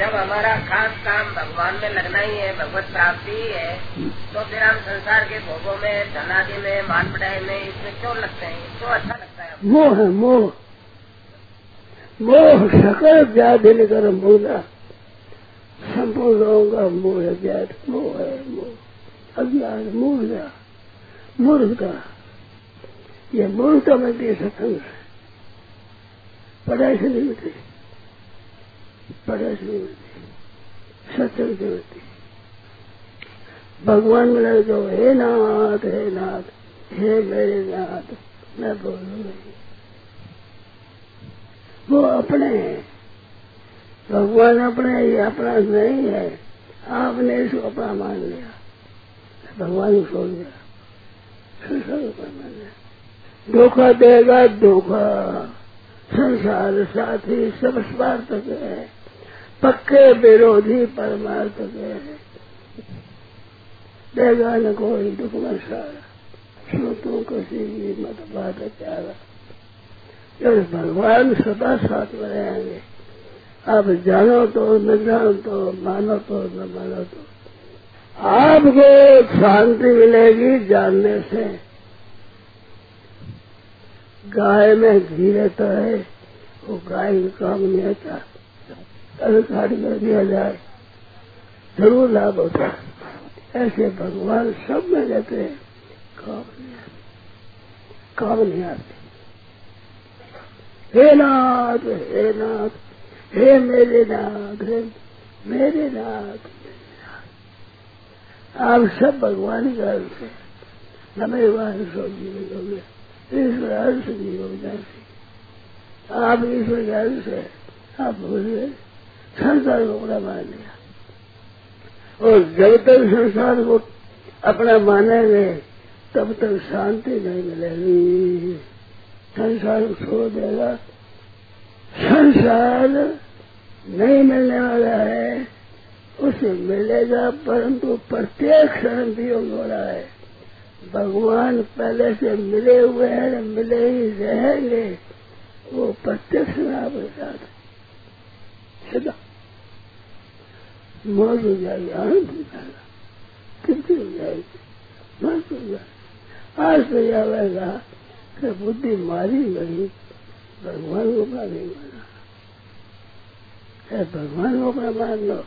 जब हमारा खास काम भगवान में लगना ही है, भगवत प्राप्ति ही है तो फिर हम संसार के भोगों में, धनादि में मान बढ़ाई में इसमें क्यों लगते हैं? क्यों अच्छा लगता है मोह है मोह। मोह, सकल व्याधि निकर मूला संपूर्ण होगा मोह है, व्याध। मोह है, मोह। अज्ञान मूर्खता ये मूर्खता मिलती है सत्संग से पढ़ाई से नहीं मिलती। पढ़ाई से नहीं मिलती सत्संग से मिलती भगवान मिला तो हे नाथ हे नाथ, हे मेरे नाथ, मैं बोलू नहीं। वो अपने हैं। भगवान अपने, ये अपना नहीं है। आपने इसको अपना मान लिया। भगवान को को मान लिया। धोखा देगा, धोखा। संसार साथी सब स्वार्थक है। पक्के विरोधी परमार्थक है। देगा न कोई दुख में सारा। श्रोतों की मत बात प्यारा जब भगवान सदा साथ में रहेंगे, आप जानो तो न जानो तो मानो तो न मानो तो। आपको शांति मिलेगी जानने से। गाय में घी रहता है, वो गाय का काम नहीं आता कल काट कर दिया जाए। ज़रूर लाभ होता है। ऐसे भगवान सब में रहते हैं। काम नहीं आते। काम नहीं आते। हे नाथ हे नाथ, हे मेरे नाथ, हे मेरे नाथ आप सब भगवान का अंश है। हमें वाहन सो जीवन हो गया ईश्वर अंश जीवन जाती आप ईश्वर के अंश है। आप भूलिए संसार को अपना मान लिया। और जब तक संसार को अपना मानेंगे तब तक शांति नहीं मिलेगी। संसार को छोड़ देगा। संसार नहीं मिलने वाला है। उसे मिलेगा, परंतु प्रत्येक क्षण वियोग हो रहा है। भगवान पहले से मिले हुए हैं, मिले ही रहेंगे। वो प्रत्यक्ष आपके साथ सदा मौज हो जाएगी आनंद हो जाएगा तृप्ति हो जाएगी मस्त हो जाएगा आज तो जाएगा कि बुद्धि मारी गई भगवान को अपना नहीं माना है भगवान को अपना मान लो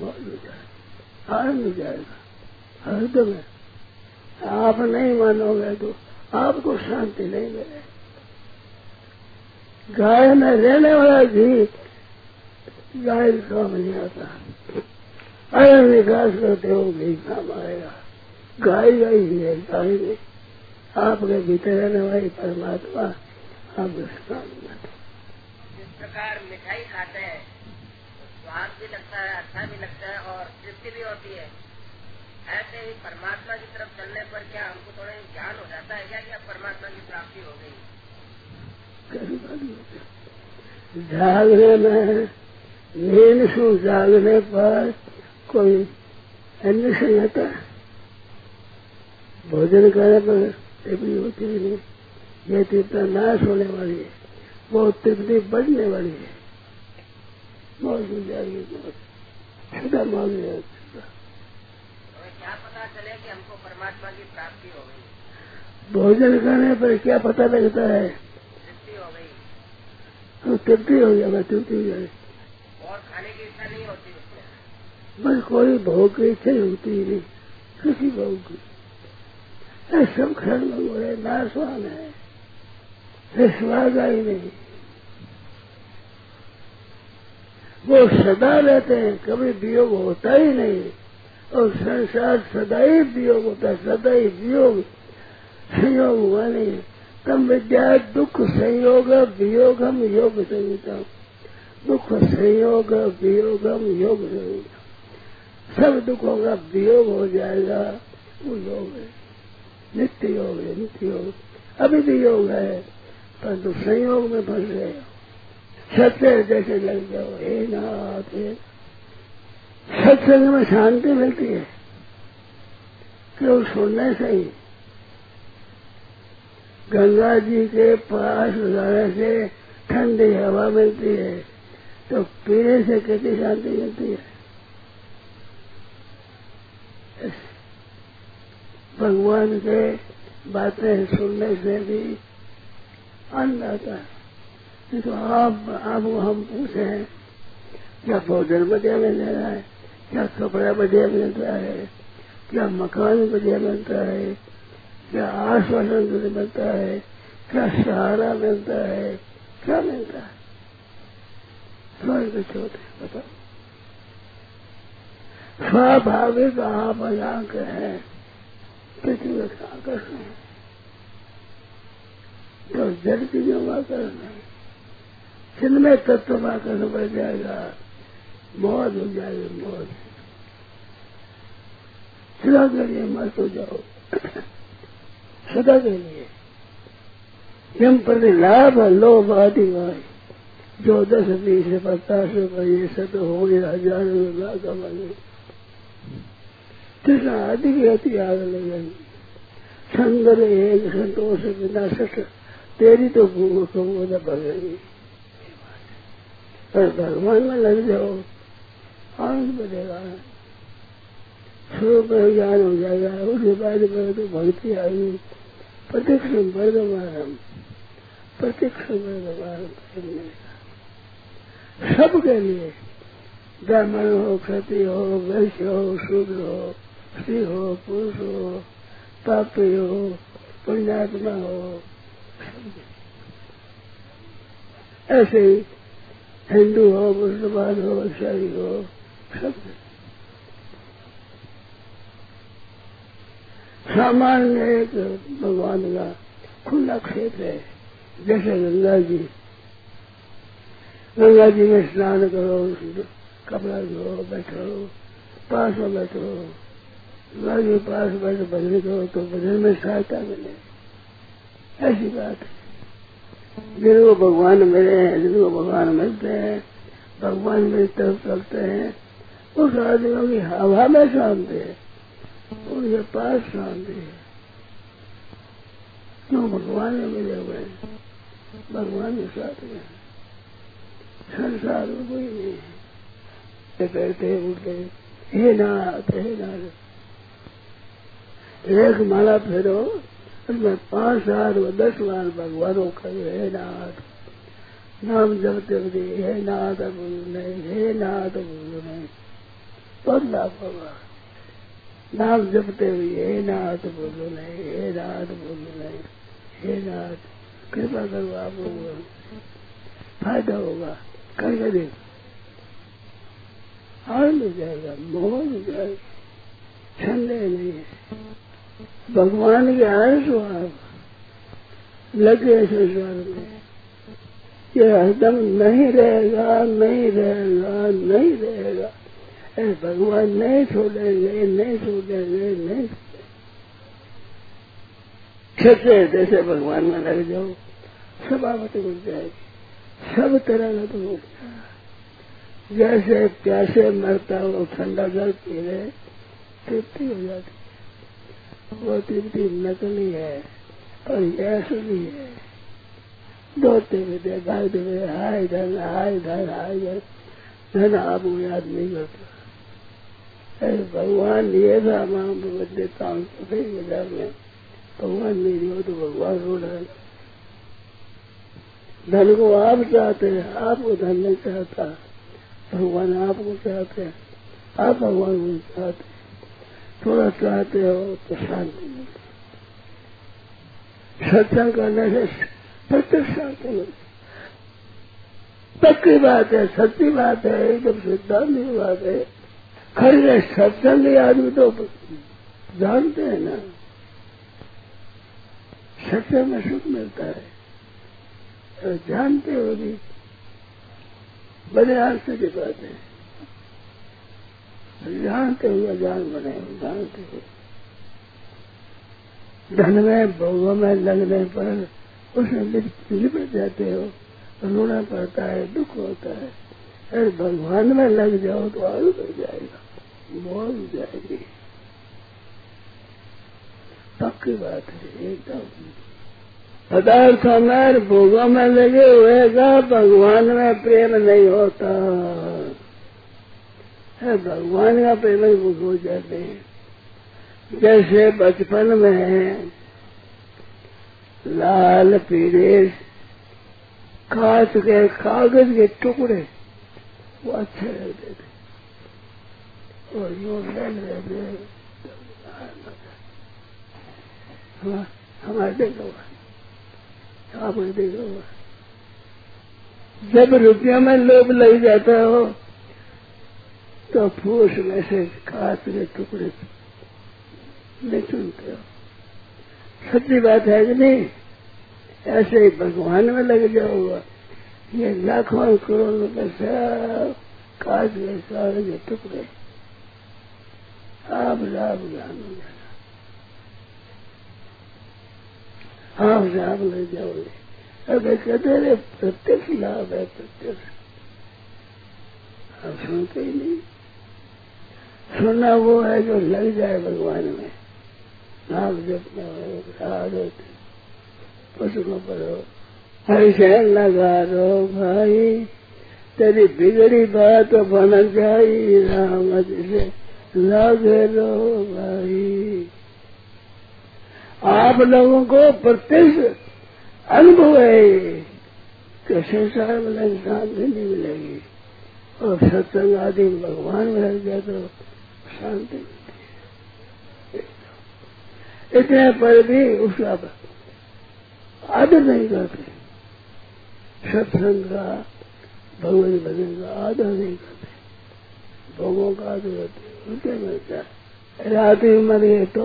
मौज हो जाएगा आनंद हो जाएगा हरदम है आप नहीं मानोगे तो आपको शांति नहीं मिलेगी गाय में रहने वाला घी गाय काम नहीं आता। अगर विकास करते हो घी काम आएगा गाय गाय ही है गाय नहीं। आपके भीतर रहने वाली परमात्मा काम जिस प्रकार मिठाई खाते हैं स्वाद भी लगता है अच्छा भी लगता है और तृप्ति भी होती है। ऐसे ही परमात्मा की तरफ़ चलने पर क्या हमको थोड़ा ज्ञान हो जाता है क्या क्या परमात्मा की प्राप्ति हो गई? जागने में नींद से जागने पर कोई अन्वेषण होता है भोजन करने पर तृप्ति होती ही नहीं ये तृप्ति नाश होने वाली है? वो तृप्ति बढ़ने वाली है मौज हो जाएगी सदा मौज हो जाएगी क्या पता चले कि हमको परमात्मा की प्राप्ति हो गई। भोजन करने पर क्या पता लगता है तृप्ति हो गई तो तृप्ति हो जाएगा तृप्ति हो जाएगी और खाने की इच्छा नहीं होती बस कोई भोग की इच्छा ही होती ही नहीं, किसी भोग की। सब क्षण में बोले, नाशवान है। स्वाद ही नहीं। वो सदा रहते हैं, कभी वियोग होता ही नहीं। और संसार सदा ही वियोग होता है, सदा ही वियोग संयोग हुआ नहीं। तम विद्या दुख संयोग वियोगम योग संहिता। दुख संयोग वियोगम योग सब दुखों का वियोग हो जाएगा, वो योग है। नित्य योग है, नित्य योग। अभी भी योग है, परंतु संयोग में फंस गए। सत्य जैसे लग जाओ, हे नाथ सत्संग में शांति मिलती है। केवल सुनने से ही गंगा जी के पास जाने से ठंडी हवा मिलती है। तो पीने से कितनी शांति मिलती है? भगवान के बातें सुनने से भी आनंद आता है। तो आप आपको हम पूछे हैं, क्या भोजन बढ़िया मिल रहा है? क्या कपड़ा बढ़िया मिल रहा है? क्या मकान बढ़िया मिलता है? क्या आश्वासन मिलता है? क्या सहारा मिलता है? क्या मिलता है? स्वर्ग छोटे बताओ। स्वाभाविक आप अजाक है। पृथ्वी का आकर्षण है। तो जड़ चीज़ों का आकर्षण है। जिनमें तत्व का आकर्षण बढ़ जाएगा मौज हो जाएगी मौज सदा के लिए मत हो जाओ, सदा के लिए। यम प्रति लाभ लोभ आदि भाई। जो दस बीस पचास रुपये सत हो गया हज़ार लाख बने कृष्ण आदि की अति आग लगेगी संगर एक संतोष बिना सक तेरी तो भूख को न भगेगी पर भगवान में लग जाओ। आनंद बढ़ेगा स्वरूप ज्ञान हो जाएगा। उसके बाद में तो भक्ति आएगी। प्रत्यक्ष वर्गमान प्रत्यक्ष वर्गमान सबके लिए। ब्राह्मण हो क्षति हो, वैश्य हो, शूद्र हो, स्त्री हो, पुरुष हो, पापी हो, पुण्यात्मा हो ऐसे ही हिंदू हो, मुसलमान हो, ईसाई हो सब सामान्य एक भगवान का खुला क्षेत्र है, जैसे गंगा जी। गंगा जी में स्नान करो कपड़ा धो, बैठो, पास में बैठो गंगा जी पास बैठ, भजन करो तो भजन में सहायता मिले। ऐसी बात है। जिनको भगवान मिले हैं, जिनको भगवान मिलते हैं, भगवान मेरी तरफ़ चलते हैं, उस आदमियों की हवा में शांति है, उनके पास शांति है। क्यों भगवान में मिले हुए हैं? भगवान के साथ में। संसार में कोई नहीं है बैठे उठते हे नाथ हे नाथ एक माला फेरो उसमें पाँच बार व दस बार भगवानों का हे नाथ। नाम जपते हुए, हे नाथ बोलो नहीं, हे नाथ बोलो नहीं। बहुत लाभ होगा नाम जपते हुए, हे नाथ बोलो नहीं, हे नाथ बोलो नहीं। हे नाथ, कृपा करो आप फ़ायदा होगा। करके देखो आनंद हो जाएगा, मोहन हो जाएगा संदेह नहीं है। भगवान के अंश आप लगे संसार में। ये हरदम नहीं रहेगा नहीं रहेगा नहीं रहेगा। ऐसे भगवान, नहीं छोड़ेंगे नहीं छोड़ेंगे नहीं छोड़ेंगे। जैसे भगवान में लग जाओ सब आपत्ति जाएगी। सब तरह का तो हो जैसे प्यासे मरता हो ठंडा जल पी रहे तृप्ति हो जाती वो तृप्ति नकली है और ये असली है। दौड़ते हुए भागते हुए हाय धन हाय धन हाय धन। धन आपको याद नहीं करता। अरे भगवान, ये था माँ भगवत हूँ सभी में भगवान नहीं हो तो भगवान रो रहा है धन को आप चाहते हैं, आपको धन नहीं चाहता। भगवान आपको चाहते हैं, आप भगवान को चाहते। हैं थोड़ा चाहते हो तो शांति मिलती सत्संग करने से प्रत्यक्ष शांति मिलती पक्की बात है, सच्ची बात है, एकदम सिद्धांत की बात है। खरीदे सत्संग आदमी तो जानते हैं ना। सत्संग में सुख मिलता है। तो जानते हो भी बड़े आश्चर्य की बात है। जानते हुए जान बने जानते हो। धन में, भोगों में लगने पर उसमें लिपट जाते हो, रोना पड़ता है, दुख होता है। अरे भगवान में लग जाओ तो आयु बढ़ जाएगा बोल जाएगी। पक्की बात है, एकदम। पदार्थों में भोगों में लगे हुए का भगवान में प्रेम नहीं होता। है, भगवान का प्रेम भोग हो जाते हैं। जैसे बचपन में लाल, पीले, कांच के कागज़ के टुकड़े, वो अच्छे लगते थे। और यूँ लेते हमारे आप देखो जब रुपया में लोभ लग जाता हो तो फूस में से कांच के टुकड़े नहीं सुनते हो। सच्ची बात है कि नहीं? ऐसे ही भगवान में लग जाओगा ये लाखों करोड़ रुपए सब काज के सारे के टुकड़े। आप लाभ ज्ञान हो जाना। आप लाभ लग जाओगे अगर कहते रहे प्रत्यक्ष लाभ है, प्रत्यक्ष। आप सुनते ही नहीं। सुनना वो है जो लग जाए भगवान में। नाम जपना हो आदत पशुओं पर हो। ऐसे लगा रो भाई, तेरी बिगड़ी बात बन जाई, राम से लगे रो भाई। आप लोगों को प्रत्यक्ष अनुभव है कि संसार में शांति नहीं मिलेगी। और सत्संग आदि भगवान में लग जाए तो शांति मिलती है इतने पर भी उसका आदर नहीं करते। सत्संग का भगवत भजन का आदर नहीं करते। भोगों का आदर करते उनके मिलता है। रात में मर गए तो